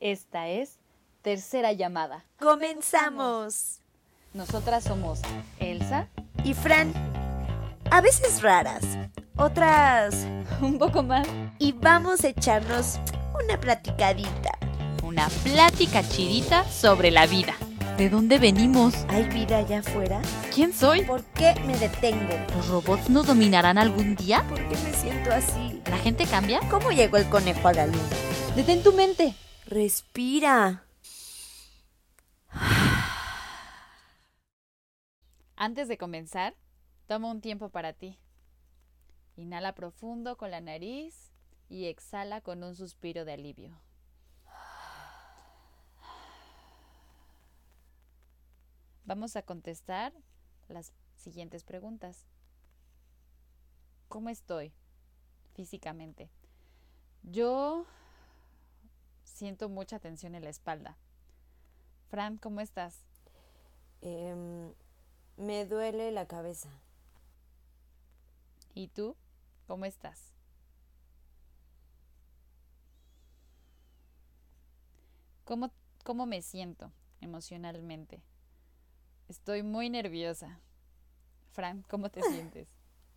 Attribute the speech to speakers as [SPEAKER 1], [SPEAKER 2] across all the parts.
[SPEAKER 1] Esta es Tercera Llamada.
[SPEAKER 2] ¡Comenzamos!
[SPEAKER 1] Nosotras somos Elsa
[SPEAKER 2] y Fran. A veces raras, otras
[SPEAKER 1] un poco más.
[SPEAKER 2] Y vamos a echarnos una platicadita.
[SPEAKER 1] Una plática chidita sobre la vida. ¿De dónde venimos?
[SPEAKER 2] ¿Hay vida allá afuera?
[SPEAKER 1] ¿Quién soy?
[SPEAKER 2] ¿Por qué me detengo?
[SPEAKER 1] ¿Los robots nos dominarán algún día?
[SPEAKER 2] ¿Por qué me siento así?
[SPEAKER 1] ¿La gente cambia?
[SPEAKER 2] ¿Cómo llegó el conejo a la luna?
[SPEAKER 1] Detén tu mente.
[SPEAKER 2] Respira.
[SPEAKER 1] Antes de comenzar, toma un tiempo para ti. Inhala profundo con la nariz y exhala con un suspiro de alivio. Vamos a contestar las siguientes preguntas. ¿Cómo estoy físicamente? Yo siento mucha tensión en la espalda. Fran, ¿cómo estás?
[SPEAKER 2] Em, me duele la cabeza.
[SPEAKER 1] ¿Y tú? ¿Cómo estás? ¿Cómo, ¿Cómo me siento emocionalmente? Estoy muy nerviosa. Fran, ¿cómo te sientes?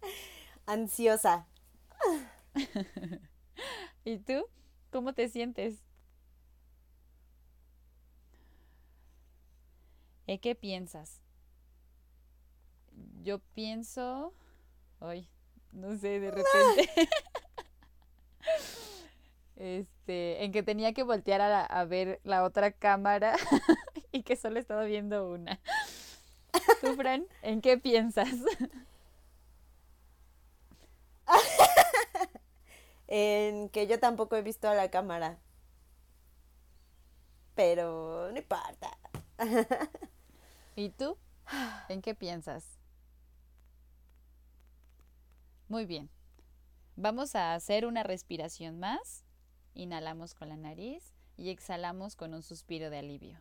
[SPEAKER 2] Ansiosa.
[SPEAKER 1] ¿Y tú? ¿Cómo te sientes? ¿Eh, ¿Qué piensas? Yo pienso... Ay, no sé, de repente... este, en que tenía que voltear a, ver la otra cámara y que solo estaba viendo una. ¿Tú, Fran, en qué piensas?
[SPEAKER 2] en que yo tampoco he visto a la cámara. Pero no importa.
[SPEAKER 1] ¿Y tú? ¿En qué piensas? Muy bien. Vamos a hacer una respiración más. Inhalamos con la nariz y exhalamos con un suspiro de alivio.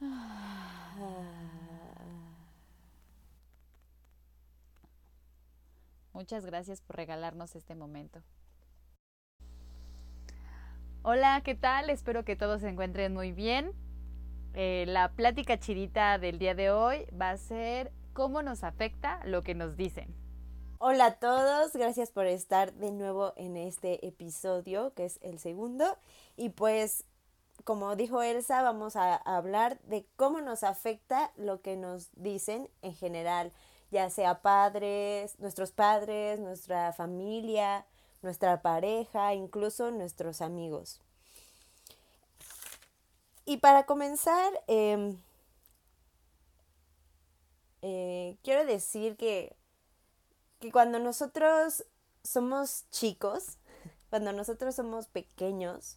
[SPEAKER 1] Muchas gracias por regalarnos este momento. Hola, ¿qué tal? Espero que todos se encuentren muy bien. Eh, la plática chidita del día de hoy va a ser cómo nos afecta lo que nos dicen.
[SPEAKER 2] Hola a todos, gracias por estar de nuevo en este episodio, que es el segundo. Y pues, como dijo Elsa, vamos a hablar de cómo nos afecta lo que nos dicen en general, ya sea padres, nuestros padres, nuestra familia, nuestra pareja, incluso nuestros amigos. Y para comenzar, eh, eh, quiero decir que, que cuando nosotros somos chicos, cuando nosotros somos pequeños,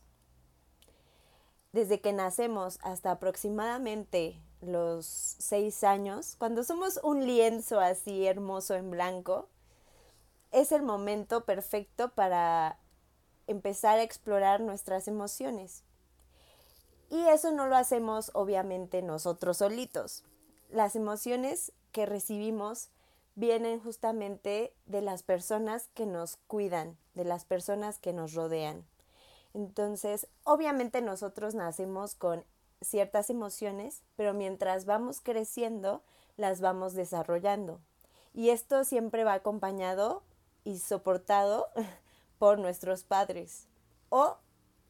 [SPEAKER 2] desde que nacemos hasta aproximadamente los seis años, cuando somos un lienzo así hermoso en blanco, es el momento perfecto para empezar a explorar nuestras emociones. Y eso no lo hacemos obviamente nosotros solitos. Las emociones que recibimos vienen justamente de las personas que nos cuidan, de las personas que nos rodean. Entonces, obviamente nosotros nacemos con ciertas emociones, pero mientras vamos creciendo, las vamos desarrollando. Y esto siempre va acompañado y soportado por nuestros padres o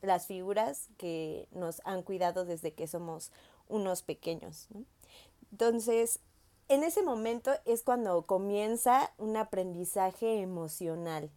[SPEAKER 2] las figuras que nos han cuidado desde que somos unos pequeños. Entonces, en ese momento es cuando comienza un aprendizaje emocional.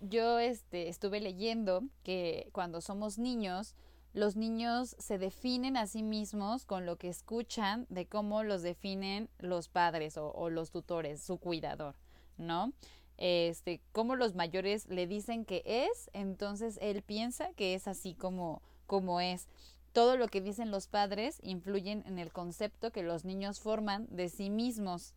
[SPEAKER 1] Yo este, estuve leyendo que cuando somos niños, los niños se definen a sí mismos con lo que escuchan de cómo los definen los padres o, o los tutores, su cuidador, ¿no? Este, cómo los mayores le dicen que es, entonces él piensa que es así como, como es todo lo que dicen los padres influyen en el concepto que los niños forman de sí mismos.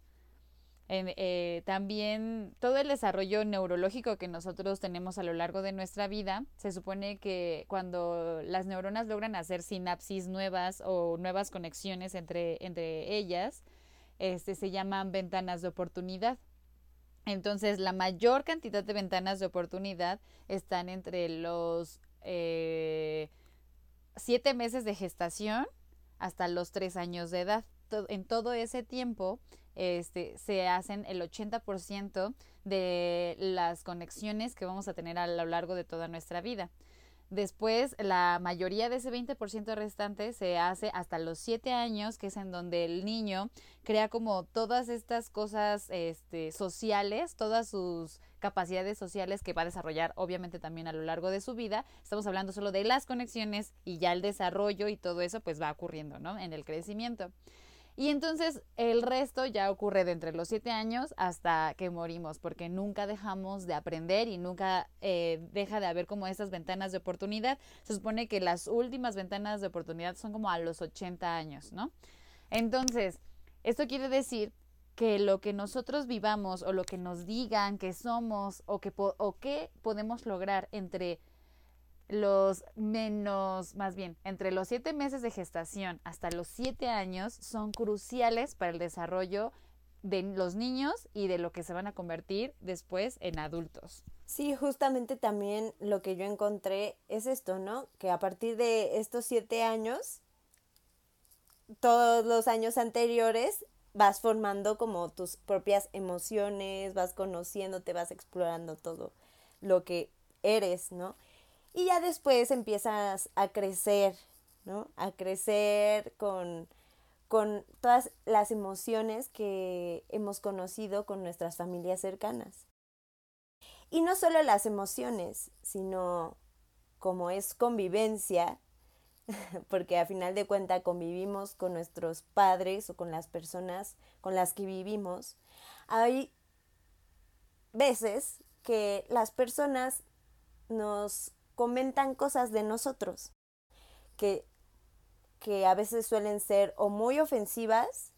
[SPEAKER 1] Eh, también todo el desarrollo neurológico que nosotros tenemos a lo largo de nuestra vida, se supone que cuando las neuronas logran hacer sinapsis nuevas o nuevas conexiones entre, entre ellas, este, se llaman ventanas de oportunidad. Entonces, la mayor cantidad de ventanas de oportunidad están entre los eh, siete meses de gestación hasta los tres años de edad. En todo ese tiempo este, se hacen el 80% de las conexiones que vamos a tener a lo largo de toda nuestra vida. Después, la mayoría de ese 20% restante se hace hasta los 7 años, que es en donde el niño crea como todas estas cosas este, sociales, todas sus capacidades sociales que va a desarrollar obviamente también a lo largo de su vida. Estamos hablando solo de las conexiones y ya el desarrollo y todo eso pues va ocurriendo, ¿no? En el crecimiento. Y entonces el resto ya ocurre de entre los siete años hasta que morimos, porque nunca dejamos de aprender y nunca eh, deja de haber como esas ventanas de oportunidad. Se supone que las últimas ventanas de oportunidad son como a los 80 años, ¿no? Entonces, esto quiere decir que lo que nosotros vivamos o lo que nos digan que somos o que, o que podemos lograr entre los menos, más bien, entre los siete meses de gestación hasta los siete años son cruciales para el desarrollo de los niños y de lo que se van a convertir después en adultos.
[SPEAKER 2] Sí, justamente también lo que yo encontré es esto, ¿no? Que a partir de estos siete años, todos los años anteriores, vas formando como tus propias emociones, vas conociéndote, vas explorando todo lo que eres, ¿no? Y ya después empiezas a crecer, ¿no? A crecer con, con todas las emociones que hemos conocido con nuestras familias cercanas. Y no solo las emociones, sino como es convivencia, porque a final de cuentas convivimos con nuestros padres o con las personas con las que vivimos, hay veces que las personas nos comentan cosas de nosotros que, que a veces suelen ser o muy ofensivas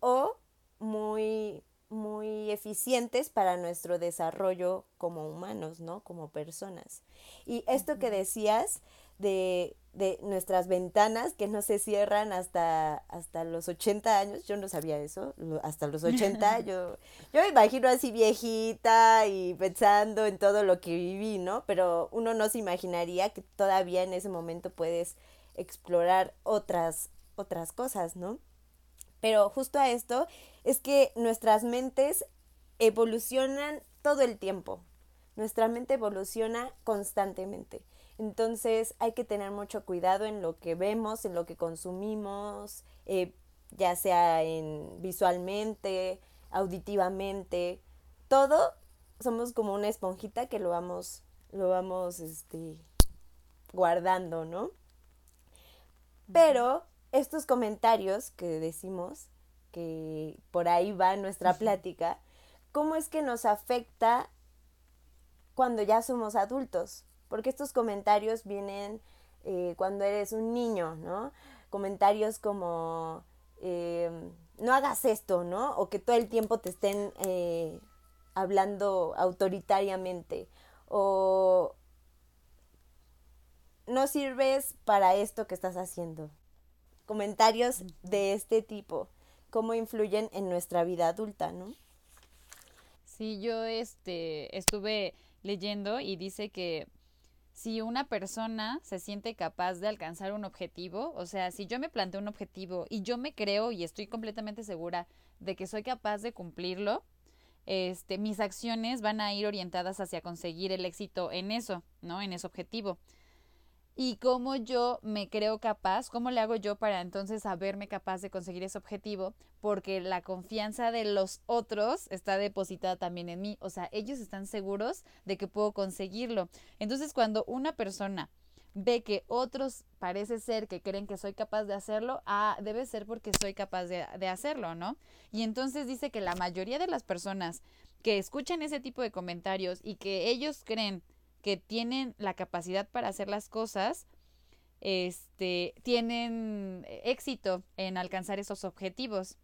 [SPEAKER 2] o muy, muy eficientes para nuestro desarrollo como humanos, ¿no? Como personas. Y esto que decías de, de nuestras ventanas que no se cierran hasta, hasta los 80 años. Yo no sabía eso, hasta los 80. yo, yo me imagino así viejita y pensando en todo lo que viví, ¿no? Pero uno no se imaginaría que todavía en ese momento puedes explorar otras, otras cosas, ¿no? Pero justo a esto es que nuestras mentes evolucionan todo el tiempo. Nuestra mente evoluciona constantemente. Entonces hay que tener mucho cuidado en lo que vemos, en lo que consumimos, eh, ya sea en visualmente, auditivamente, todo somos como una esponjita que lo vamos, lo vamos este, guardando, ¿no? Pero estos comentarios que decimos, que por ahí va nuestra plática, ¿cómo es que nos afecta cuando ya somos adultos? Porque estos comentarios vienen eh, cuando eres un niño, ¿no? Comentarios como, em, no hagas esto, ¿no? O que todo el tiempo te estén eh, hablando autoritariamente, o no sirves para esto que estás haciendo. Comentarios de este tipo, cómo influyen en nuestra vida adulta, ¿no?
[SPEAKER 1] Sí, yo este estuve leyendo y dice que si una persona se siente capaz de alcanzar un objetivo, o sea, si yo me planteo un objetivo y yo me creo y estoy completamente segura de que soy capaz de cumplirlo, este, mis acciones van a ir orientadas hacia conseguir el éxito en eso, ¿no? En ese objetivo y cómo yo me creo capaz, cómo le hago yo para entonces saberme capaz de conseguir ese objetivo, porque la confianza de los otros está depositada también en mí, o sea, ellos están seguros de que puedo conseguirlo. Entonces, cuando una persona ve que otros parece ser que creen que soy capaz de hacerlo, ah, debe ser porque soy capaz de, hacerlo, ¿no? Y entonces dice que la mayoría de las personas que escuchan ese tipo de comentarios y que ellos creen que tienen la capacidad para hacer las cosas, este, tienen éxito en alcanzar esos objetivos.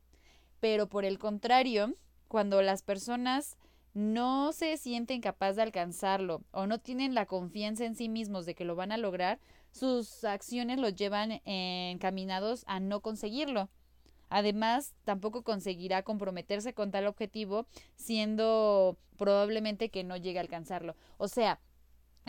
[SPEAKER 1] Pero por el contrario, cuando las personas no se sienten capaces de alcanzarlo o no tienen la confianza en sí mismos de que lo van a lograr, sus acciones los llevan encaminados a no conseguirlo. Además, tampoco conseguirá comprometerse con tal objetivo, siendo probablemente que no llegue a alcanzarlo. O sea,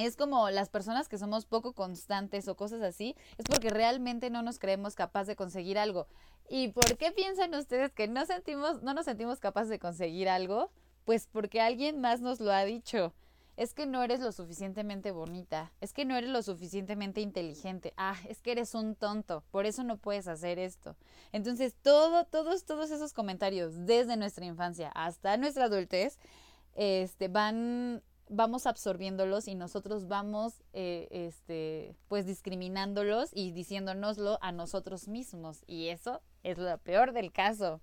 [SPEAKER 1] es como las personas que somos poco constantes o cosas así, es porque realmente no nos creemos capaz de conseguir algo. ¿Y por qué piensan ustedes que no sentimos, no nos sentimos capaces de conseguir algo? Pues porque alguien más nos lo ha dicho. Es que no eres lo suficientemente bonita, es que no eres lo suficientemente inteligente, ah, es que eres un tonto, por eso no puedes hacer esto. Entonces, todo, todos, todos esos comentarios desde nuestra infancia hasta nuestra adultez, este, van vamos absorbiéndolos y nosotros vamos eh, este pues discriminándolos y diciéndonoslo a nosotros mismos. Y eso es lo peor del caso.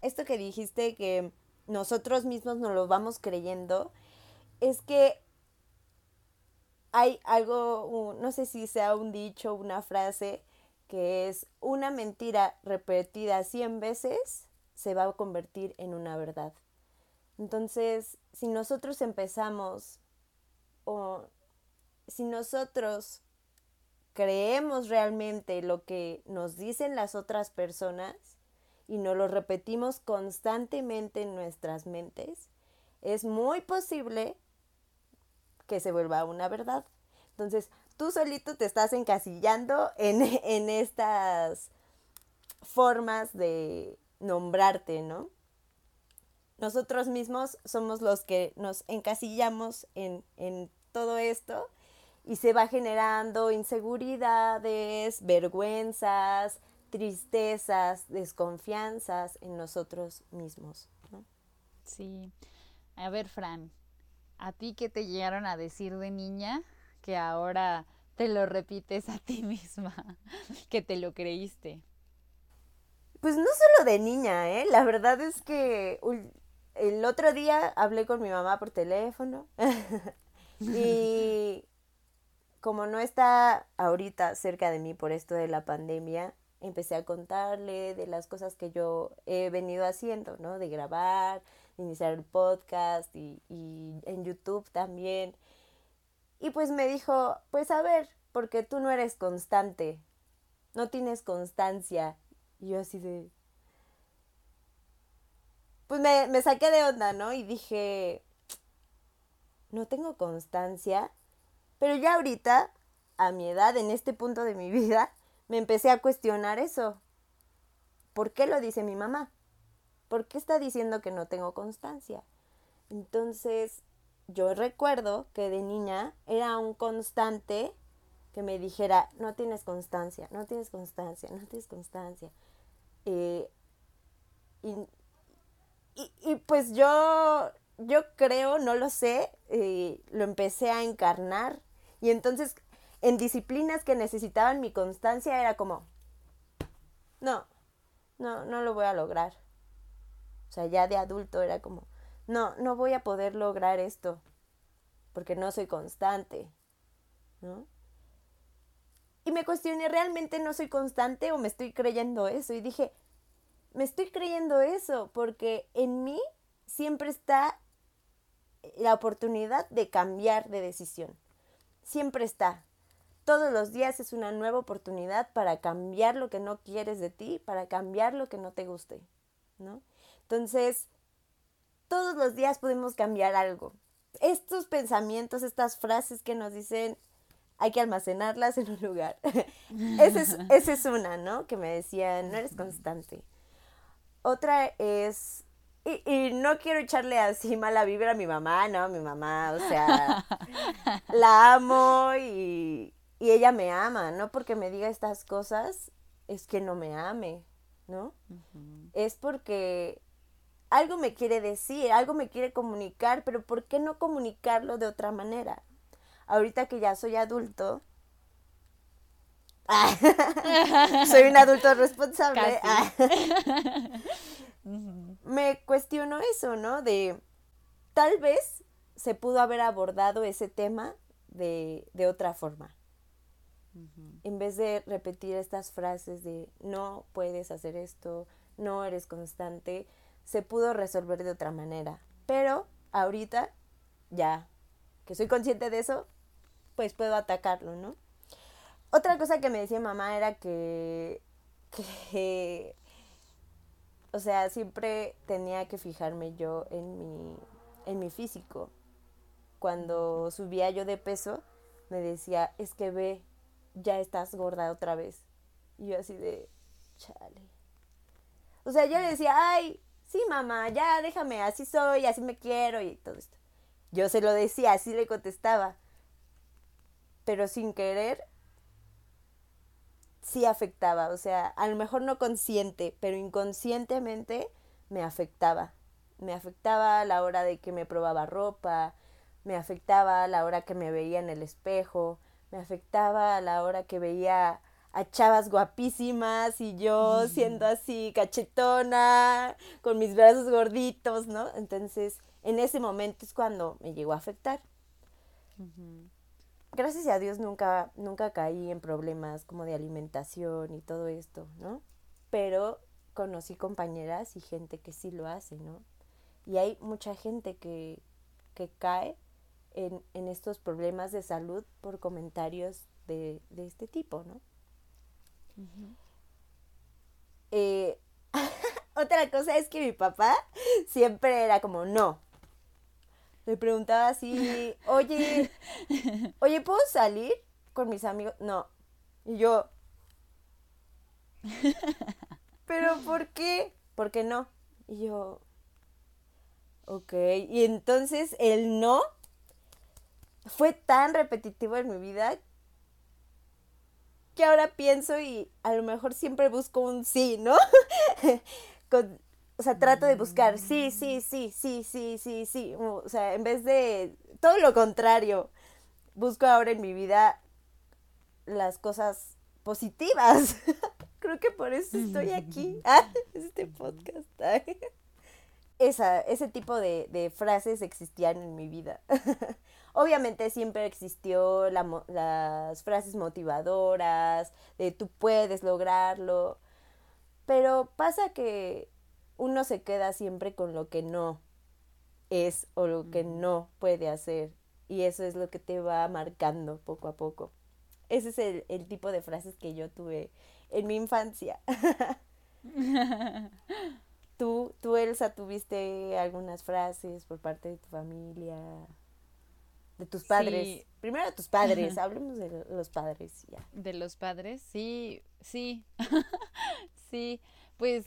[SPEAKER 2] Esto que dijiste que nosotros mismos nos lo vamos creyendo es que hay algo no sé si sea un dicho una frase que es una mentira repetida 100 veces se va a convertir en una verdad entonces, si nosotros empezamos o si nosotros creemos realmente lo que nos dicen las otras personas y nos lo repetimos constantemente en nuestras mentes, es muy posible que se vuelva una verdad. Entonces, tú solito te estás encasillando en, en estas formas de nombrarte, ¿no? Nosotros mismos somos los que nos encasillamos en, en todo esto y se va generando inseguridades, vergüenzas, tristezas, desconfianzas en nosotros mismos. ¿no?
[SPEAKER 1] Sí. A ver, Fran, ¿a ti qué te llegaron a decir de niña que ahora te lo repites a ti misma, que te lo creíste?
[SPEAKER 2] Pues no solo de niña, ¿eh? La verdad es que el otro día hablé con mi mamá por teléfono y como no está ahorita cerca de mí por esto de la pandemia, empecé a contarle de las cosas que yo he venido haciendo, ¿no? De grabar, de iniciar el podcast y, y en YouTube también. Y pues me dijo, pues a ver, porque tú no eres constante, no tienes constancia. Y yo así de, pues me, saqué de onda, ¿no? Y dije, no tengo constancia, pero ya ahorita, a mi edad, en este punto de mi vida, me empecé a cuestionar eso. ¿Por qué lo dice mi mamá? ¿Por qué está diciendo que no tengo constancia? Entonces, yo recuerdo que de niña era un constante que me dijera, no tienes constancia, no tienes constancia, no tienes constancia. Eh, y y, pues yo, yo creo, no lo sé, eh, lo empecé a encarnar. Y entonces en disciplinas que necesitaban mi constancia era como, no, no, no lo voy a lograr. O sea, ya de adulto era como, no, no voy a poder lograr esto porque no soy constante, ¿no? Y me cuestioné, ¿realmente no soy constante o me estoy creyendo eso? Y dije, me estoy creyendo eso porque en mí siempre está la oportunidad de cambiar de decisión. Siempre está. Todos los días es una nueva oportunidad para cambiar lo que no quieres de ti, para cambiar lo que no te guste, ¿no? Entonces, todos los días podemos cambiar algo. Estos pensamientos, estas frases que nos dicen, hay que almacenarlas en un lugar. esa, es, esa es una, ¿no? Que me decían, no eres constante otra es, y, no quiero echarle así mala vibra a mi mamá, ¿no? Mi mamá, o sea, la amo y, y ella me ama, no porque me diga estas cosas, es que no me ame, ¿no? Es porque algo me quiere decir, algo me quiere comunicar, pero ¿por qué no comunicarlo de otra manera? Ahorita que ya soy adulto, soy un adulto responsable. Me cuestiono eso, ¿no? De tal vez se pudo haber abordado ese tema de, otra forma. En vez de repetir estas frases de no puedes hacer esto, no eres constante, se pudo resolver de otra manera. Pero ahorita, ya que soy consciente de eso, pues puedo atacarlo, ¿no? Otra cosa que me decía mamá era que, que, o sea, siempre tenía que fijarme yo en mi, en mi físico. Cuando subía yo de peso, me decía, es que ve, ya estás gorda otra vez. Y yo así de, chale. O sea, yo le decía, ay, sí, mamá, ya déjame, así soy, así me quiero y todo esto. Yo se lo decía, así le contestaba. Pero sin querer, sí afectaba. O sea, a lo mejor no consciente, pero inconscientemente me afectaba. Me afectaba a la hora de que me probaba ropa, me afectaba a la hora que me veía en el espejo, me afectaba a la hora que veía a chavas guapísimas y yo siendo así cachetona, con mis brazos gorditos, ¿no? Entonces, en ese momento es cuando me llegó a afectar. Gracias a Dios nunca, nunca caí en problemas como de alimentación y todo esto, ¿no? Pero conocí compañeras y gente que sí lo hace, ¿no? Y hay mucha gente que, que cae en, en, estos problemas de salud por comentarios de, de este tipo, ¿no? eh, otra cosa es que mi papá siempre era como, no. Le preguntaba así, oye, oye, ¿puedo salir con mis amigos? No. Y yo, ¿pero por qué? ¿Por qué no? Y yo, ok. Y entonces el no fue tan repetitivo en mi vida que ahora pienso y a lo mejor siempre busco un sí, ¿no? o sea, trato de buscar sí, sí, sí, sí, sí, sí, sí. O sea, en vez de todo lo contrario, busco ahora en mi vida las cosas positivas. Creo que por eso estoy aquí, ah, este podcast. Esa, ese tipo de, de frases existían en mi vida. Obviamente siempre existió las frases motivadoras, de tú puedes lograrlo, pero pasa que uno se queda siempre con lo que no es o lo que no puede hacer y eso es lo que te va marcando poco a poco. Ese es el, el tipo de frases que yo tuve en mi infancia. ¿Tú, tú, Elsa, tuviste algunas frases por parte de tu familia? De tus padres. Primero de tus padres, hablemos de los padres ya.
[SPEAKER 1] De los padres, sí, sí. sí, pues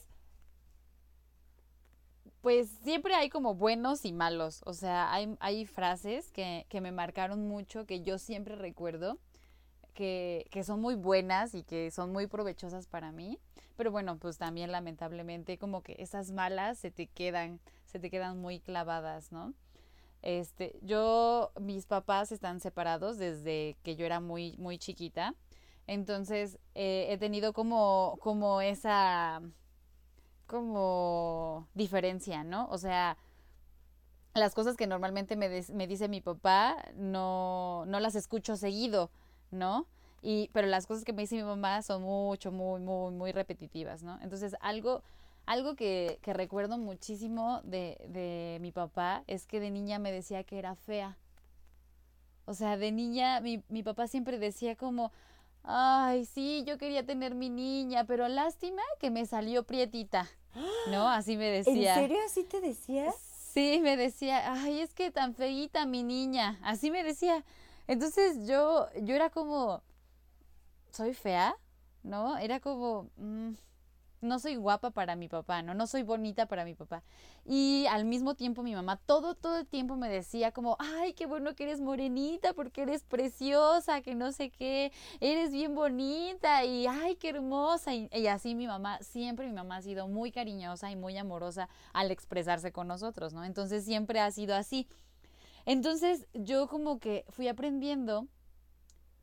[SPEAKER 1] pues siempre hay como buenos y malos. O sea, hay, hay frases que, que, me marcaron mucho, que yo siempre recuerdo, que, que, son muy buenas y que son muy provechosas para mí. Pero bueno, pues también lamentablemente como que esas malas se te quedan, se te quedan muy clavadas, ¿no? Este, yo, mis papás están separados desde que yo era muy, muy chiquita. Entonces, eh, he tenido como, como esa, como diferencia, ¿no? O sea, las cosas que normalmente me, me dice mi papá, no, no las escucho seguido, ¿no? Y, pero las cosas que me dice mi mamá son mucho, muy, muy, muy repetitivas, ¿no? Entonces, algo, algo que, que recuerdo muchísimo de, de, mi papá es que de niña me decía que era fea. O sea, de niña mi, mi papá siempre decía como, ay, sí, yo quería tener mi niña, pero lástima que me salió prietita. ¿No? Así me decía.
[SPEAKER 2] ¿En serio así te decía?
[SPEAKER 1] Sí, me decía, ay, es que tan feíta mi niña. Así me decía. Entonces yo, yo era como, ¿soy fea? ¿No? Era como, mm, no soy guapa para mi papá, ¿no? No soy bonita para mi papá. Y al mismo tiempo mi mamá todo, todo el tiempo me decía como, ay, qué bueno que eres morenita porque eres preciosa, que no sé qué, eres bien bonita y ay, qué hermosa. Y, así mi mamá, siempre mi mamá ha sido muy cariñosa y muy amorosa al expresarse con nosotros, ¿no? Entonces siempre ha sido así. Entonces yo como que fui aprendiendo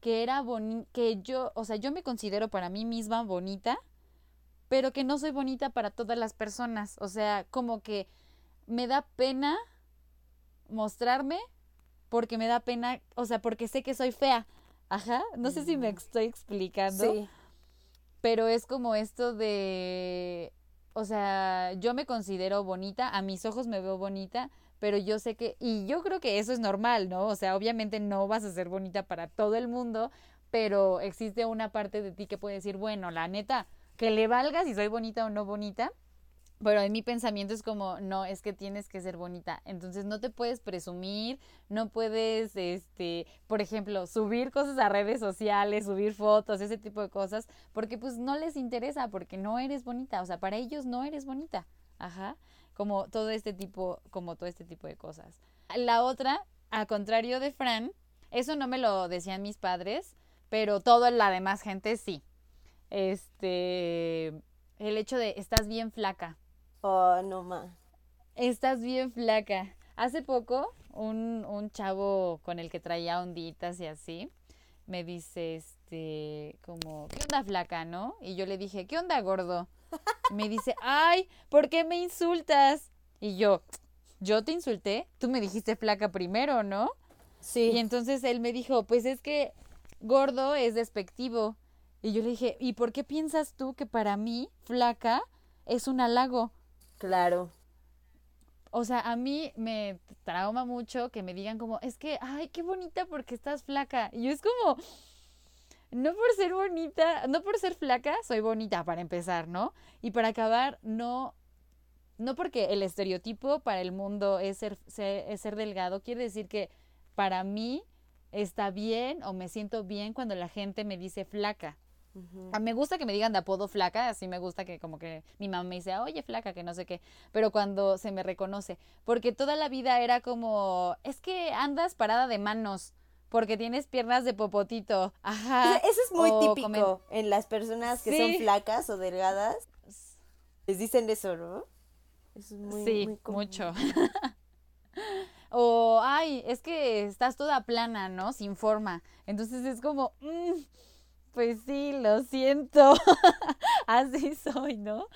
[SPEAKER 1] que era bonita, que yo, o sea, yo me considero para mí misma bonita pero que no soy bonita para todas las personas. O sea, como que me da pena mostrarme porque me da pena, o sea, porque sé que soy fea. Ajá, no sé si me estoy explicando. Sí. Pero es como esto de, o sea, yo me considero bonita, a mis ojos me veo bonita, pero yo sé que, y yo creo que eso es normal, ¿no? O sea, obviamente no vas a ser bonita para todo el mundo, pero existe una parte de ti que puede decir, bueno, la neta, que le valga si soy bonita o no bonita, pero en mi pensamiento es como, no, es que tienes que ser bonita. Entonces no te puedes presumir, no puedes, este, por ejemplo, subir cosas a redes sociales, subir fotos, ese tipo de cosas, porque pues no les interesa, porque no eres bonita. O sea, para ellos no eres bonita. Ajá. Como todo este tipo, como todo este tipo de cosas. La otra, al contrario de Fran, eso no me lo decían mis padres, pero toda la demás gente sí. Este, el hecho de estás bien flaca
[SPEAKER 2] Oh, no más.
[SPEAKER 1] Estás bien flaca. Hace poco, un, un chavo con el que traía onditas y así, me dice, este, como, ¿qué onda flaca, no? Y yo le dije, ¿qué onda gordo? me dice, ay, ¿por qué me insultas? Y yo, yo te insulté, tú me dijiste flaca primero, ¿no?
[SPEAKER 2] Sí.
[SPEAKER 1] Y entonces él me dijo, pues es que gordo es despectivo. Y yo le dije, ¿y por qué piensas tú que para mí flaca es un halago?
[SPEAKER 2] Claro.
[SPEAKER 1] O sea, a mí me trauma mucho que me digan como, es que, ay, qué bonita porque estás flaca. Y yo es como, no por ser bonita, no por ser flaca, soy bonita para empezar, ¿no? Y para acabar, no, no porque el estereotipo para el mundo es ser, es ser delgado, quiere decir que para mí está bien o me siento bien cuando la gente me dice flaca. Me gusta que me digan de apodo flaca, así me gusta que como que mi mamá me dice, oye flaca, que no sé qué, pero cuando se me reconoce, porque toda la vida era como, es que andas parada de manos, porque tienes piernas de popotito, ajá.
[SPEAKER 2] Eso es muy típico en las personas que son flacas o delgadas. Les dicen eso, ¿no?
[SPEAKER 1] Eso es muy, sí, mucho. o, ay, es que estás toda plana, ¿no? Sin forma. Entonces es como, mm, pues sí, lo siento, así soy, ¿no?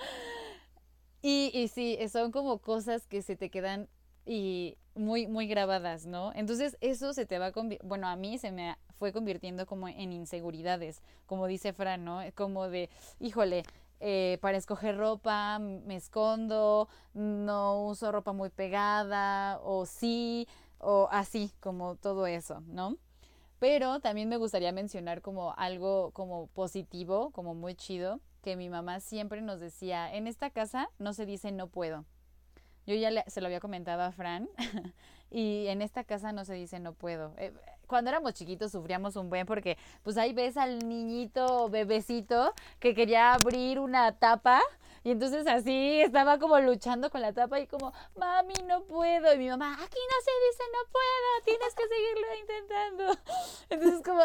[SPEAKER 1] Y, sí, son como cosas que se te quedan y muy, muy grabadas, ¿no? Entonces eso se te va bueno, a mí se me fue convirtiendo como en inseguridades, como dice Fran, ¿no? Como de, híjole, eh, para escoger ropa me escondo, no uso ropa muy pegada, o sí, o así, como todo eso, ¿no? Pero también me gustaría mencionar como algo como positivo, como muy chido, que mi mamá siempre nos decía, en esta casa no se dice no puedo. Yo ya se lo había comentado a Fran y en esta casa no se dice no puedo. Eh, cuando éramos chiquitos sufríamos un buen porque pues ahí ves al niñito bebecito que quería abrir una tapa y entonces así estaba como luchando con la tapa y como, mami, no puedo. Y mi mamá, aquí no se dice no puedo, tienes que seguirlo intentando. Entonces como,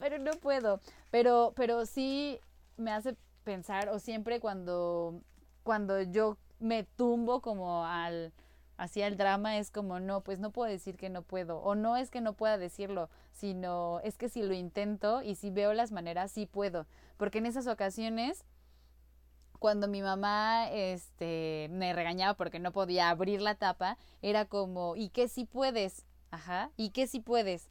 [SPEAKER 1] pero no puedo. Pero, pero sí me hace pensar, o siempre cuando, cuando yo me tumbo como al hacia el drama es como no, pues no puedo decir que no puedo o no es que no pueda decirlo, sino es que si lo intento y si veo las maneras sí puedo, porque en esas ocasiones cuando mi mamá este, me regañaba porque no podía abrir la tapa, era como, ¿y qué si puedes? Ajá, ¿y qué si puedes?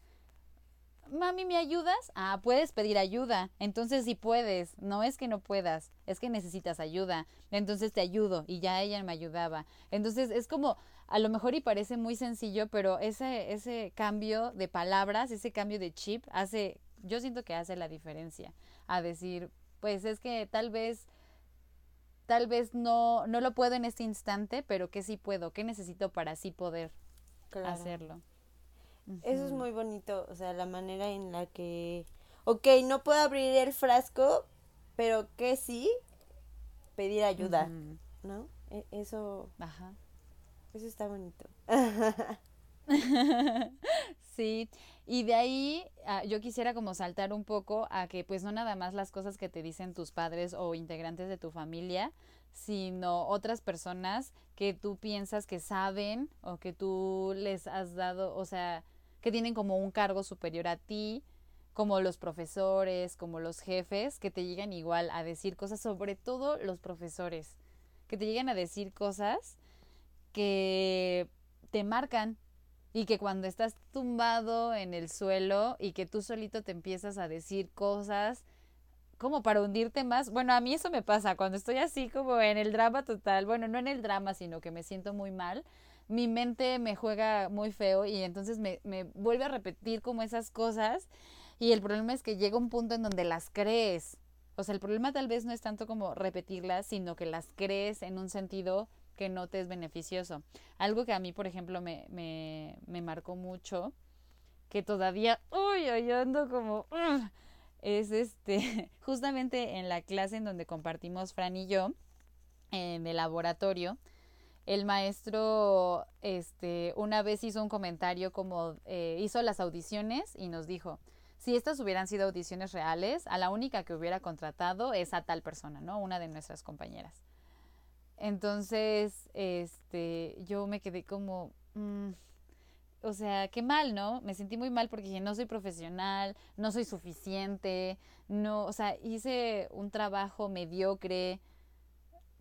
[SPEAKER 1] Mami, ¿me ayudas? Ah, puedes pedir ayuda. Entonces sí puedes. No es que no puedas, es que necesitas ayuda. Entonces te ayudo y ya ella me ayudaba. Entonces es como, a lo mejor y parece muy sencillo, pero ese, ese cambio de palabras, ese cambio de chip, hace, yo siento que hace la diferencia. A decir, pues es que tal vez tal vez no, no lo puedo en este instante, pero que sí puedo, que necesito para así poder hacerlo.
[SPEAKER 2] Eso es muy bonito, o sea, la manera en la que, ok, no puedo abrir el frasco, pero que sí pedir ayuda, ¿no? E, eso, Ajá. eso está bonito.
[SPEAKER 1] sí, y de ahí ah, yo quisiera como saltar un poco a que pues no nada más las cosas que te dicen tus padres o integrantes de tu familia, sino otras personas que tú piensas que saben o que tú les has dado, o sea, que tienen como un cargo superior a ti, como los profesores, como los jefes, que te llegan igual a decir cosas, sobre todo los profesores, que te llegan a decir cosas que te marcan y que cuando estás tumbado en el suelo y que tú solito te empiezas a decir cosas como para hundirte más. Bueno, a mí eso me pasa cuando estoy así como en el drama total. Bueno, no en el drama, sino que me siento muy mal. Mi mente me juega muy feo y entonces me, me vuelve a repetir como esas cosas. Y el problema es que llega un punto en donde las crees. O sea, el problema tal vez no es tanto como repetirlas, sino que las crees en un sentido que no te es beneficioso. Algo que a mí, por ejemplo, me, me, me marcó mucho, que todavía, uy, yo ando como, es este, justamente en la clase en donde compartimos Fran y yo, en el laboratorio, el maestro, este, una vez hizo un comentario como, eh, hizo las audiciones y nos dijo, si estas hubieran sido audiciones reales, a la única que hubiera contratado es a tal persona, ¿no? Una de nuestras compañeras. Entonces, este, yo me quedé como, mm, o sea, qué mal, ¿no? Me sentí muy mal porque dije, no soy profesional, no soy suficiente, no, o sea, hice un trabajo mediocre,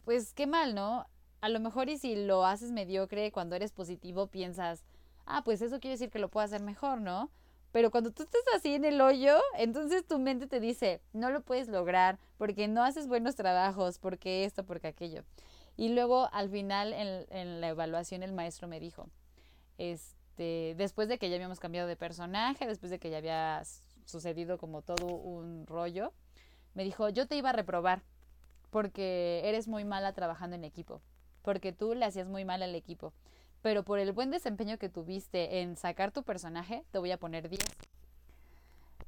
[SPEAKER 1] pues qué mal, ¿no? A lo mejor y si lo haces mediocre, cuando eres positivo piensas, ah, pues eso quiere decir que lo puedo hacer mejor, ¿no? Pero cuando tú estás así en el hoyo, entonces tu mente te dice, no lo puedes lograr porque no haces buenos trabajos, porque esto, porque aquello. Y luego al final en, en la evaluación el maestro me dijo, este, después de que ya habíamos cambiado de personaje, después de que ya había sucedido como todo un rollo, me dijo, yo te iba a reprobar porque eres muy mala trabajando en equipo, porque tú le hacías muy mal al equipo pero por el buen desempeño que tuviste en sacar tu personaje, te voy a poner 10.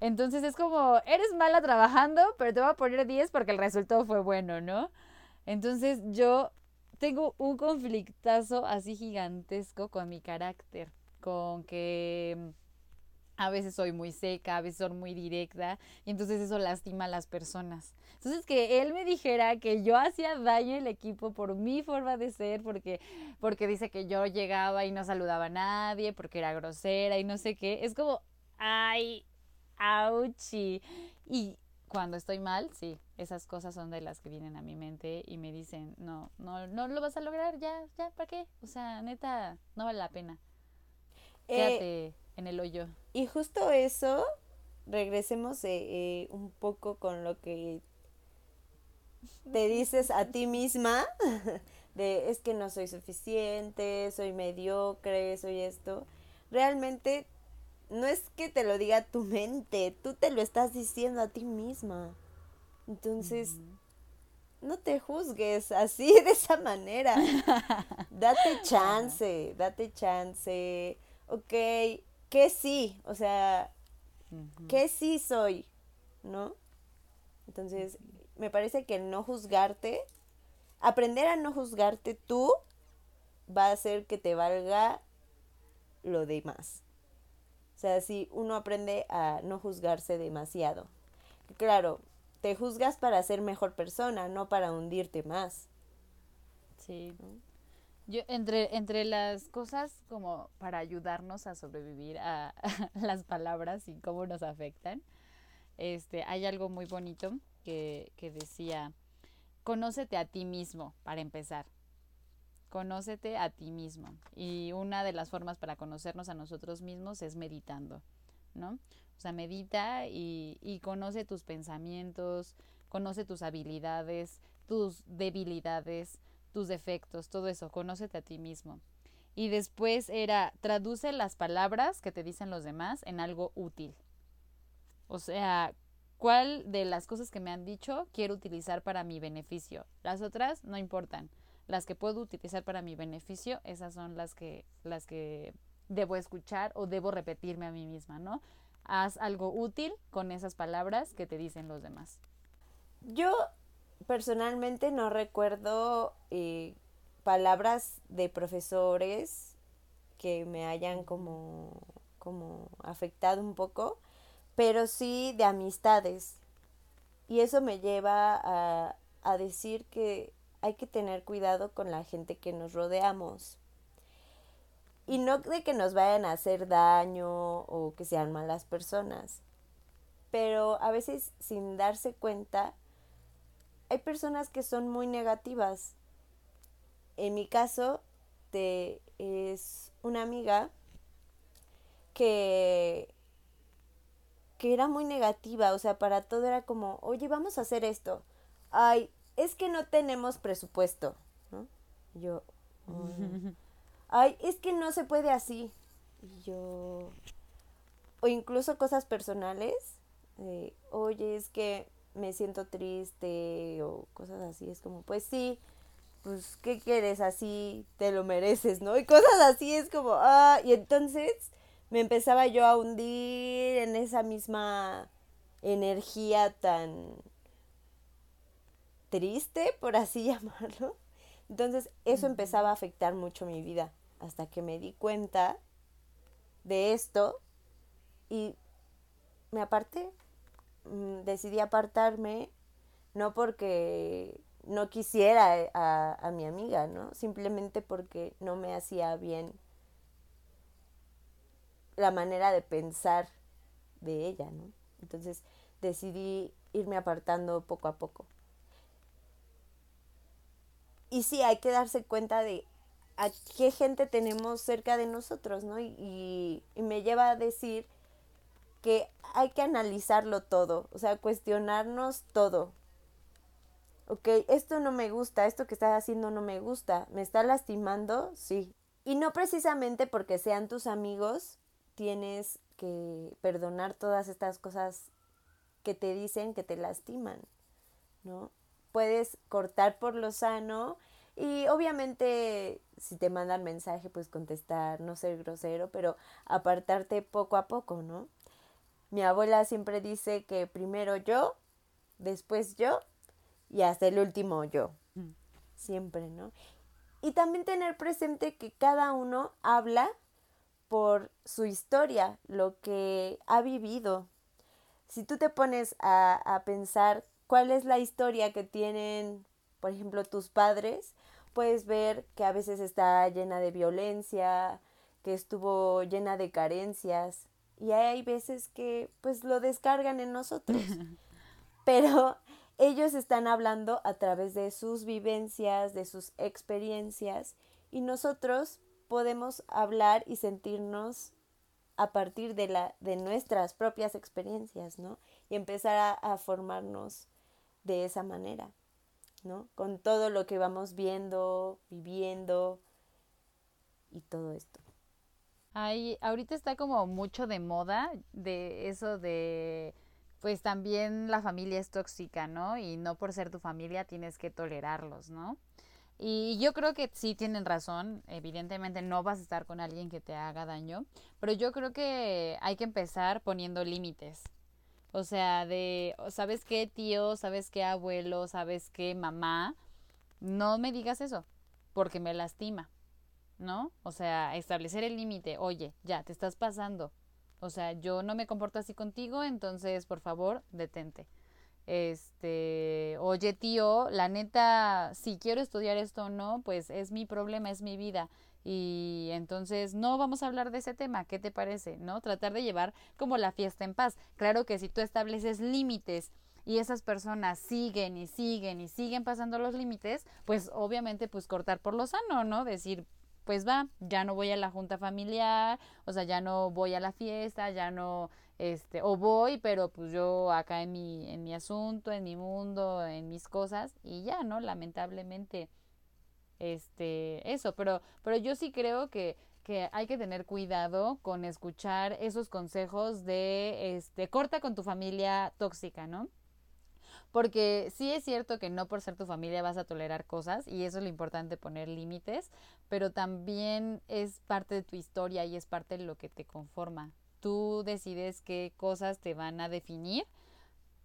[SPEAKER 1] Entonces es como, eres mala trabajando, pero te voy a poner 10 porque el resultado fue bueno, ¿no? Entonces yo tengo un conflictazo así gigantesco con mi carácter, con que a veces soy muy seca, a veces soy muy directa, y entonces eso lastima a las personas. Entonces que él me dijera que yo hacía daño al equipo por mi forma de ser, porque, porque dice que yo llegaba y no saludaba a nadie, porque era grosera y no sé qué, es como, ay, auchi. Y cuando estoy mal, sí, esas cosas son de las que vienen a mi mente y me dicen, no, no, no lo vas a lograr, ya, ya, ¿para qué? O sea, neta, no vale la pena. Eh, Quédate en el hoyo.
[SPEAKER 2] Y justo eso, regresemos eh, un poco con lo que te dices a ti misma, de es que no soy suficiente, soy mediocre, soy esto. Realmente no es que te lo diga tu mente, tú te lo estás diciendo a ti misma. Entonces, no te juzgues así, de esa manera. date chance, date chance. Ok, ¿qué sí? O sea, ¿qué sí soy? ¿No? Entonces, me parece que no juzgarte, aprender a no juzgarte tú, va a hacer que te valga lo demás. O sea, si uno aprende a no juzgarse demasiado. Claro, te juzgas para ser mejor persona, no para hundirte más.
[SPEAKER 1] Sí. Yo, entre, entre las cosas como para ayudarnos a sobrevivir a, las palabras y cómo nos afectan, este, hay algo muy bonito que, que decía, conócete a ti mismo, para empezar. Conócete a ti mismo. Y una de las formas para conocernos a nosotros mismos es meditando, ¿no? O sea, medita y, y conoce tus pensamientos, conoce tus habilidades, tus debilidades, tus defectos, todo eso, conócete a ti mismo. Y después era, traduce las palabras que te dicen los demás en algo útil. O sea, ¿cuál de las cosas que me han dicho quiero utilizar para mi beneficio? Las otras no importan. Las que puedo utilizar para mi beneficio, esas son las que, las que debo escuchar o debo repetirme a mí misma, ¿no? Haz algo útil con esas palabras que te dicen los demás.
[SPEAKER 2] Yo personalmente no recuerdo eh, palabras de profesores que me hayan como, como afectado un poco, pero sí de amistades. Y eso me lleva a, a decir que hay que tener cuidado con la gente que nos rodeamos. Y no de que nos vayan a hacer daño o que sean malas personas, pero a veces sin darse cuenta hay personas que son muy negativas. En mi caso, te, es una amiga que, que era muy negativa, o sea, para todo era como, oye, vamos a hacer esto. Ay, es que no tenemos presupuesto, ¿no? yo, ay, es que no se puede así. Y yo, o incluso cosas personales, oye, es que me siento triste o cosas así, es como, pues sí, pues, ¿qué quieres? Así te lo mereces, ¿no? Y cosas así es como, ah, y entonces me empezaba yo a hundir en esa misma energía tan triste, por así llamarlo. Entonces eso empezaba a afectar mucho mi vida hasta que me di cuenta de esto y me aparté. Mm, decidí apartarme no porque no quisiera a, a, mi amiga, ¿no? Simplemente porque no me hacía bien la manera de pensar de ella, ¿no? Entonces decidí irme apartando poco a poco. Y sí, hay que darse cuenta de a qué gente tenemos cerca de nosotros, ¿no? Y, y, me lleva a decir que hay que analizarlo todo, o sea, cuestionarnos todo. Ok, esto no me gusta, esto que estás haciendo no me gusta, ¿me está lastimando? Sí. Y no precisamente porque sean tus amigos, tienes que perdonar todas estas cosas que te dicen que te lastiman, ¿no? Puedes cortar por lo sano y obviamente si te mandan mensaje, pues contestar, no ser grosero, pero apartarte poco a poco, ¿no? Mi abuela siempre dice que primero yo, después yo y hasta el último yo. Mm. Siempre, ¿no? Y también tener presente que cada uno habla por su historia, lo que ha vivido. Si tú te pones a, a pensar cuál es la historia que tienen, por ejemplo, tus padres, puedes ver que a veces está llena de violencia, que estuvo llena de carencias y hay veces que pues lo descargan en nosotros. Pero ellos están hablando a través de sus vivencias, de sus experiencias y nosotros podemos hablar y sentirnos a partir de, la, de nuestras propias experiencias, ¿no? Y empezar a, a formarnos de esa manera, ¿no? Con todo lo que vamos viendo, viviendo y todo esto.
[SPEAKER 1] Hay, ahorita está como mucho de moda de eso de, pues también la familia es tóxica, ¿no? Y no por ser tu familia tienes que tolerarlos, ¿no? Y yo creo que sí tienen razón, evidentemente no vas a estar con alguien que te haga daño, pero yo creo que hay que empezar poniendo límites. O sea, de, ¿sabes qué tío? ¿Sabes qué abuelo? ¿Sabes qué mamá? No me digas eso, porque me lastima, ¿no? O sea, establecer el límite, oye, ya, te estás pasando. O sea, yo no me comporto así contigo, entonces, por favor, detente este, oye tío, la neta, si quiero estudiar esto o no, pues es mi problema, es mi vida. Y entonces no vamos a hablar de ese tema, ¿qué te parece? ¿No? Tratar de llevar como la fiesta en paz. Claro que si tú estableces límites y esas personas siguen y siguen y siguen pasando los límites, pues obviamente pues cortar por lo sano, ¿no? Decir, pues va, ya no voy a la junta familiar, o sea, ya no voy a la fiesta, ya no este, o voy, pero pues yo acá en mi, en mi asunto, en mi mundo, en mis cosas, y ya, ¿no? Lamentablemente, este, eso, pero, pero yo sí creo que, que hay que tener cuidado con escuchar esos consejos de, este, corta con tu familia tóxica, ¿no? Porque sí es cierto que no por ser tu familia vas a tolerar cosas y eso es lo importante poner límites, pero también es parte de tu historia y es parte de lo que te conforma tú decides qué cosas te van a definir,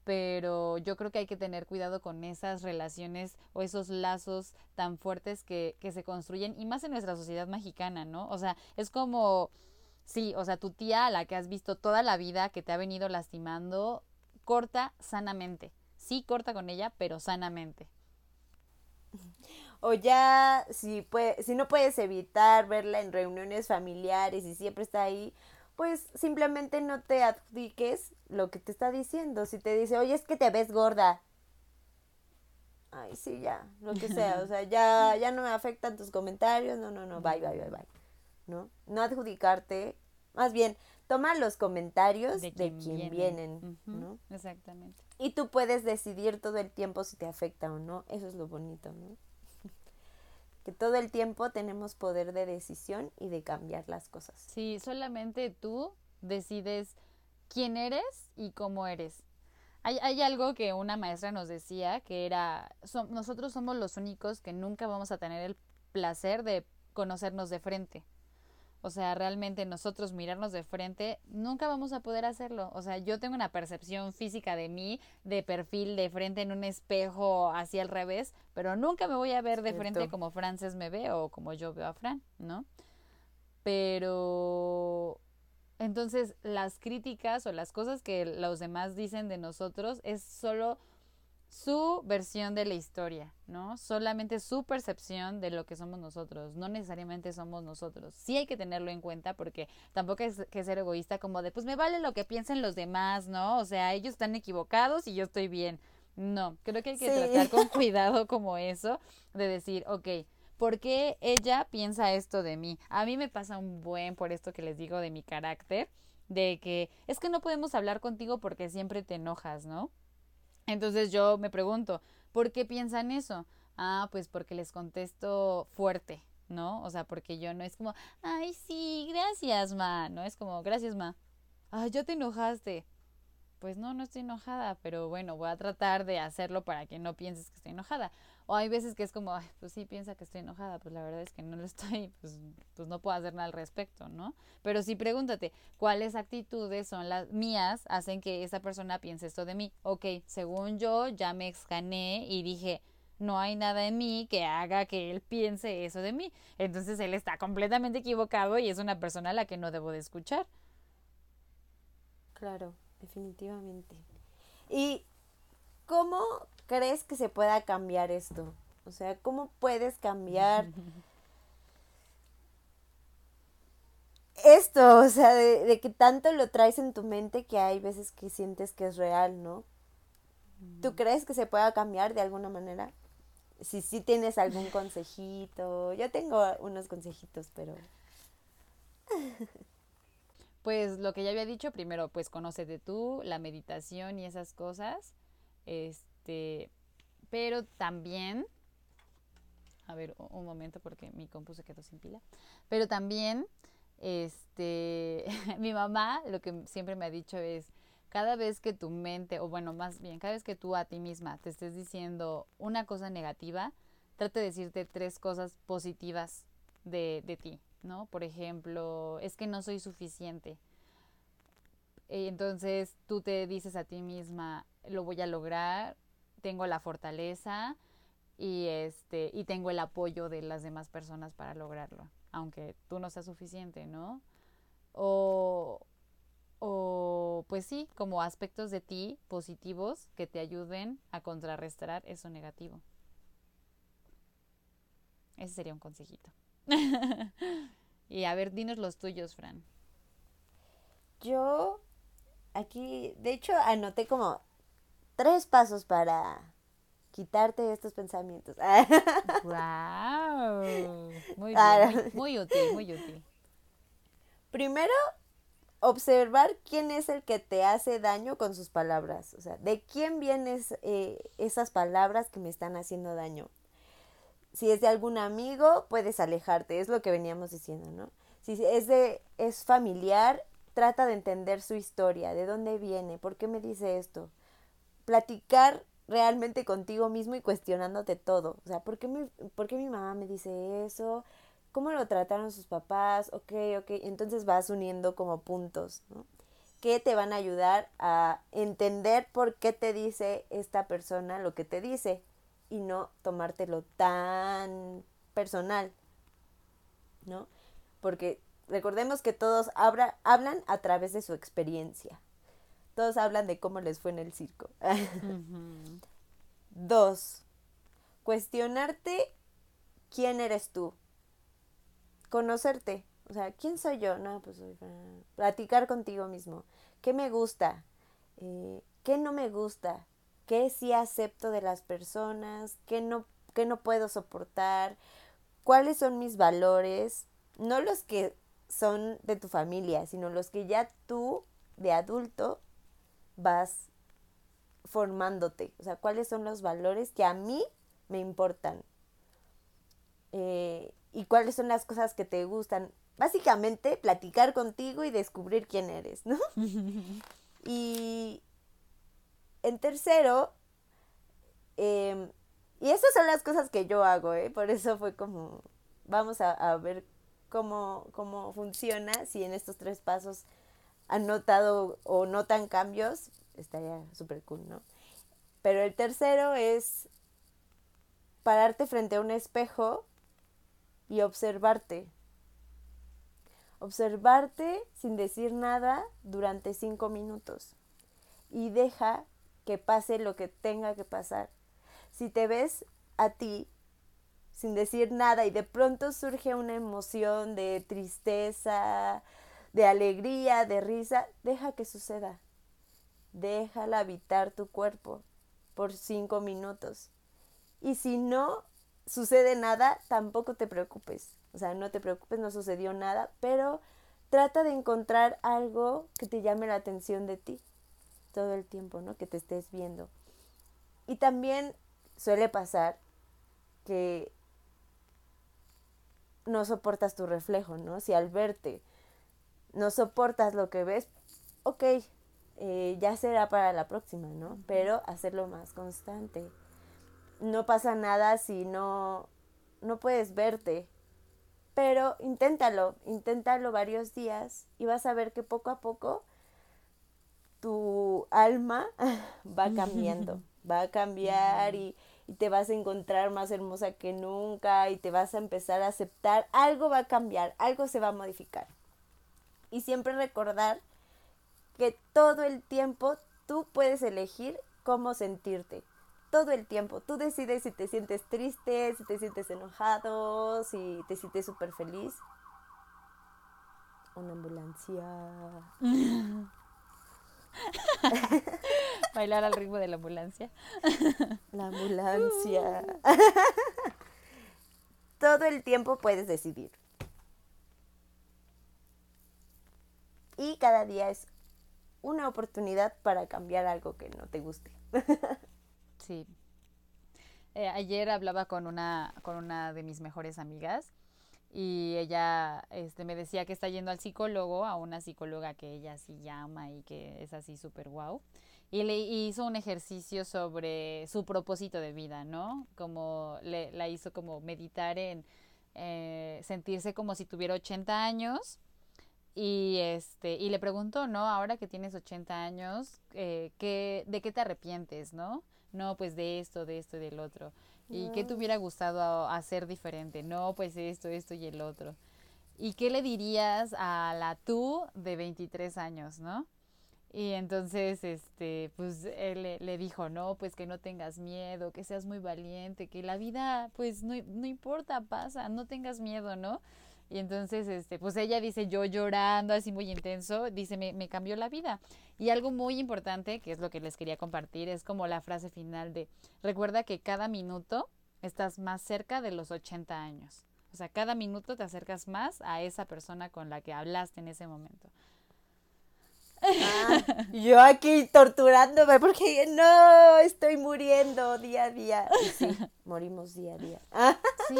[SPEAKER 1] pero yo creo que hay que tener cuidado con esas relaciones o esos lazos tan fuertes que, que se construyen y más en nuestra sociedad mexicana, ¿no? O sea, es como, sí, o sea, tu tía a la que has visto toda la vida que te ha venido lastimando, corta sanamente. Sí, corta con ella, pero sanamente.
[SPEAKER 2] O ya, si, puede, si no puedes evitar verla en reuniones familiares y siempre está ahí, pues simplemente no te adjudiques lo que te está diciendo. Si te dice, oye, es que te ves gorda. Ay, sí, ya, lo que sea. O sea, ya, ya no me afectan tus comentarios. No, no, no, bye, bye, bye, bye. ¿No? No adjudicarte. Más bien, toma los comentarios de, quien, vienen, ¿no?
[SPEAKER 1] Exactamente.
[SPEAKER 2] Y tú puedes decidir todo el tiempo si te afecta o no. Eso es lo bonito, ¿no? que todo el tiempo tenemos poder de decisión y de cambiar las cosas.
[SPEAKER 1] Sí, solamente tú decides quién eres y cómo eres. Hay, hay algo que una maestra nos decía, que era, nosotros somos los únicos que nunca vamos a tener el placer de conocernos de frente. O sea, realmente nosotros mirarnos de frente, nunca vamos a poder hacerlo. O sea, yo tengo una percepción física de mí, de perfil de frente en un espejo así al revés, pero nunca me voy a ver de frente como Frances me ve o como yo veo a Fran, ¿no? Pero entonces las críticas o las cosas que los demás dicen de nosotros es solo su versión de la historia, ¿no? Solamente su percepción de lo que somos nosotros, no necesariamente somos nosotros. Sí hay que tenerlo en cuenta porque tampoco es que ser egoísta como de, pues me vale lo que piensen los demás, ¿no? O sea, ellos están equivocados y yo estoy bien. No, creo que hay que tratar con cuidado como eso, de decir, ok, ¿por qué ella piensa esto de mí? A mí me pasa un buen por esto que les digo de mi carácter, de que es que no podemos hablar contigo porque siempre te enojas, ¿no? Entonces yo me pregunto, ¿por qué piensan eso? Ah, pues porque les contesto fuerte, ¿no? O sea, porque yo no es como, ay, sí, gracias, ma, no es como, gracias, ma. Ay, ya te enojaste. Pues no, no estoy enojada, pero bueno, voy a tratar de hacerlo para que no pienses que estoy enojada. O hay veces que es como, pues sí, piensa que estoy enojada, pues la verdad es que no lo estoy, pues, pues no puedo hacer nada al respecto, ¿no? Pero sí pregúntate, ¿cuáles actitudes son las mías hacen que esa persona piense esto de mí? Ok, según yo ya me escaneé y dije, no hay nada en mí que haga que él piense eso de mí. Entonces él está completamente equivocado y es una persona a la que no debo de escuchar.
[SPEAKER 2] Claro, definitivamente. ¿Y cómo crees que se pueda cambiar esto? O sea, ¿cómo puedes cambiar esto? O sea, de, que tanto lo traes en tu mente que hay veces que sientes que es real, ¿no? ¿Tú crees que se pueda cambiar de alguna manera? Si sí tienes algún consejito. Yo tengo unos consejitos, pero...
[SPEAKER 1] Pues lo que ya había dicho, primero, pues conócete tú, la meditación y esas cosas. Este este, pero también, a ver, un momento porque mi compu se quedó sin pila, pero también, este, mi mamá lo que siempre me ha dicho es, cada vez que tu mente, o bueno, más bien, cada vez que tú a ti misma te estés diciendo una cosa negativa, trate de decirte tres cosas positivas de, de ti, ¿no? Por ejemplo, es que no soy suficiente. Entonces tú te dices a ti misma, lo voy a lograr, tengo la fortaleza y este y tengo el apoyo de las demás personas para lograrlo, aunque tú no seas suficiente, ¿no? O o pues sí, como aspectos de ti positivos que te ayuden a contrarrestar eso negativo. Ese sería un consejito. y a ver, dinos los tuyos, Fran.
[SPEAKER 2] Yo aquí, de hecho, anoté como tres pasos para quitarte estos pensamientos.
[SPEAKER 1] wow. Muy bien, muy, útil, muy útil.
[SPEAKER 2] Primero, observar quién es el que te hace daño con sus palabras. O sea, de quién vienen eh, esas palabras que me están haciendo daño. Si es de algún amigo, puedes alejarte, es lo que veníamos diciendo, ¿no? Si es de es familiar, trata de entender su historia, de dónde viene, por qué me dice esto platicar realmente contigo mismo y cuestionándote todo. O sea, ¿por qué mi, por qué mi mamá me dice eso? ¿Cómo lo trataron sus papás? Ok, ok. Entonces vas uniendo como puntos, ¿no? Que te van a ayudar a entender por qué te dice esta persona lo que te dice y no tomártelo tan personal, ¿no? Porque recordemos que todos hablan a través de su experiencia. Todos hablan de cómo les fue en el circo. Dos, cuestionarte quién eres tú. Conocerte. O sea, ¿quién soy yo? No, pues soy Platicar contigo mismo. ¿Qué me gusta? Eh, ¿Qué no me gusta? ¿Qué sí acepto de las personas? ¿Qué no, qué no puedo soportar? ¿Cuáles son mis valores? No los que son de tu familia, sino los que ya tú, de adulto, vas formándote. O sea, cuáles son los valores que a mí me importan. Eh, y cuáles son las cosas que te gustan. Básicamente, platicar contigo y descubrir quién eres, ¿no? y en tercero, em, y esas son las cosas que yo hago, ¿eh? Por eso fue como, vamos a, ver cómo, cómo funciona, si en estos tres pasos han notado o notan cambios, estaría súper cool, ¿no? Pero el tercero es pararte frente a un espejo y observarte. Observarte sin decir nada durante cinco minutos. Y deja que pase lo que tenga que pasar. Si te ves a ti sin decir nada y de pronto surge una emoción de tristeza, de alegría, de risa, deja que suceda. Déjala habitar tu cuerpo por cinco minutos. Y si no sucede nada, tampoco te preocupes. O sea, no te preocupes, no sucedió nada, pero trata de encontrar algo que te llame la atención de ti todo el tiempo, ¿no? Que te estés viendo. Y también suele pasar que no soportas tu reflejo, ¿no? Si al verte no soportas lo que ves, ok, eh, ya será para la próxima, ¿no? Pero hacerlo más constante. No pasa nada si no, no puedes verte, pero inténtalo, inténtalo varios días y vas a ver que poco a poco tu alma va cambiando, va a cambiar y, y, te vas a encontrar más hermosa que nunca y te vas a empezar a aceptar, algo va a cambiar, algo se va a modificar. Y siempre recordar que todo el tiempo tú puedes elegir cómo sentirte. Todo el tiempo. Tú decides si te sientes triste, si te sientes enojado, si te sientes súper feliz. Una ambulancia.
[SPEAKER 1] Bailar al ritmo de la ambulancia.
[SPEAKER 2] La ambulancia. Todo el tiempo puedes decidir. Y cada día es una oportunidad para cambiar algo que no te guste.
[SPEAKER 1] sí. Eh, ayer hablaba con una, con una de mis mejores amigas y ella este, me decía que está yendo al psicólogo, a una psicóloga que ella sí llama y que es así súper guau. Y le hizo un ejercicio sobre su propósito de vida, ¿no? Como le, la hizo como meditar en eh, sentirse como si tuviera 80 años y este y le preguntó no ahora que tienes 80 años eh, ¿qué, de qué te arrepientes no no pues de esto de esto y del otro. Y qué te hubiera gustado hacer diferente no pues esto esto y el otro. Y qué le dirías a la tú de 23 años no y entonces, este, pues él le, le, dijo, no, pues que no tengas miedo, que seas muy valiente, que la vida, pues no, no importa, pasa, no tengas miedo, ¿no? Y entonces, este, pues ella dice, yo llorando, así muy intenso, dice, me, me cambió la vida. Y algo muy importante, que es lo que les quería compartir, es como la frase final de, recuerda que cada minuto estás más cerca de los 80 años. O sea, cada minuto te acercas más a esa persona con la que hablaste en ese momento.
[SPEAKER 2] Ah, yo aquí torturándome porque no, estoy muriendo día a día. sí, morimos día a día.
[SPEAKER 1] Sí,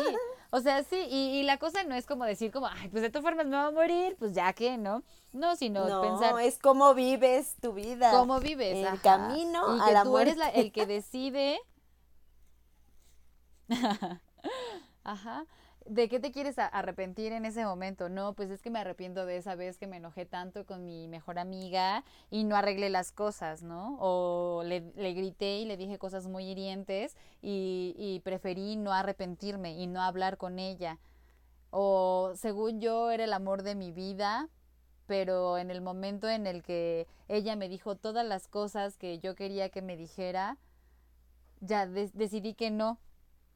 [SPEAKER 1] o sea, sí, y, la cosa no es como decir como, ay, pues de todas formas me voy a morir, pues ya que, ¿no? No, sino
[SPEAKER 2] no,
[SPEAKER 1] pensar.
[SPEAKER 2] es cómo vives tu vida.
[SPEAKER 1] Cómo vives.
[SPEAKER 2] El camino
[SPEAKER 1] y
[SPEAKER 2] a
[SPEAKER 1] que
[SPEAKER 2] la
[SPEAKER 1] tú eres el que decide. Ajá. ¿De qué te quieres arrepentir en ese momento? No, pues es que me arrepiento de esa vez que me enojé tanto con mi mejor amiga y no arreglé las cosas, ¿no? O le, grité y le dije cosas muy hirientes y, y preferí no arrepentirme y no hablar con ella. O según yo era el amor de mi vida, pero en el momento en el que ella me dijo todas las cosas que yo quería que me dijera, ya decidí que no,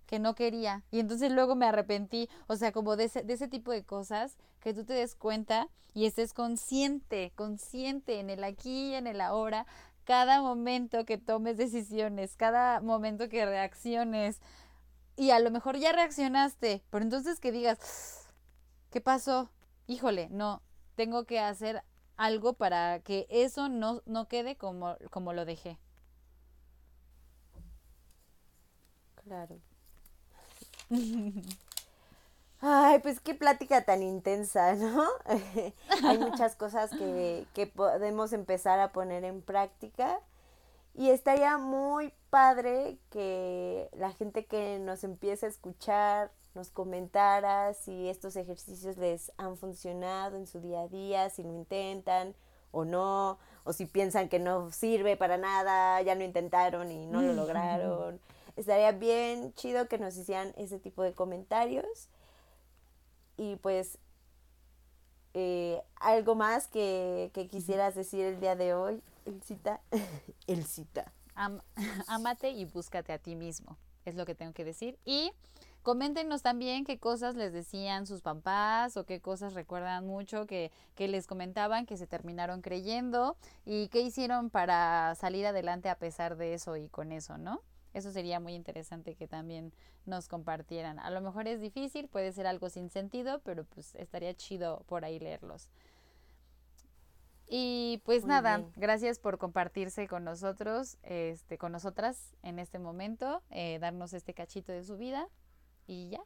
[SPEAKER 1] que no quería. Y entonces luego me arrepentí. O sea, como de ese, de ese tipo de cosas que tú te des cuenta y estés consciente, consciente en el aquí y en el ahora, cada momento que tomes decisiones, cada momento que reacciones. Y a lo mejor ya reaccionaste, pero entonces que digas, ¿qué pasó? Híjole, no, tengo que hacer algo para que eso no, no quede como, como lo dejé.
[SPEAKER 2] Claro. Ay, pues qué plática tan intensa, ¿no? Hay muchas cosas que, que, podemos empezar a poner en práctica Y estaría muy padre que la gente que nos empiece a escuchar nos comentara si estos ejercicios les han funcionado en su día a día, si lo intentan o no, o si piensan que no sirve para nada, ya lo intentaron y no lo lograron. Estaría bien chido que nos hicieran ese tipo de comentarios. Y pues, eh, algo más que, que, quisieras decir el día de hoy, Elcita. Elcita.
[SPEAKER 1] Am amate y búscate a ti mismo, es lo que tengo que decir. Y Coméntenos también qué cosas les decían sus papás o qué cosas recuerdan mucho que, que les comentaban que se terminaron creyendo y qué hicieron para salir adelante a pesar de eso y con eso, ¿no? Eso sería muy interesante que también nos compartieran. A lo mejor es difícil, puede ser algo sin sentido, pero pues estaría chido por ahí leerlos. Y pues nada, gracias por compartirse con nosotros, este, con nosotras en este momento, eh, darnos este cachito de su vida y ya.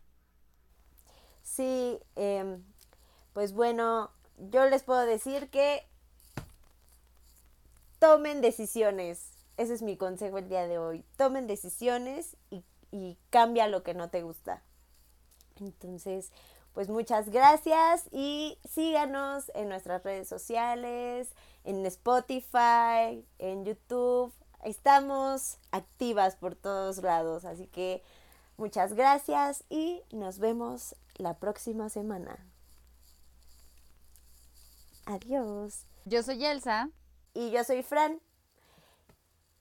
[SPEAKER 2] Sí, em, pues bueno, yo les puedo decir que tomen decisiones. Ese es mi consejo el día de hoy. Tomen decisiones y, y cambia lo que no te gusta. Entonces, pues muchas gracias y síganos en nuestras redes sociales, en Spotify, en YouTube. Estamos activas por todos lados, así que Muchas gracias y nos vemos la próxima semana. Adiós.
[SPEAKER 1] Yo soy Elsa.
[SPEAKER 2] Y yo soy Fran.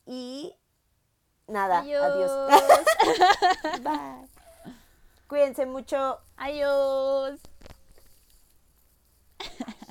[SPEAKER 2] Y nada, adiós. adiós. Bye. Cuídense mucho.
[SPEAKER 1] Adiós.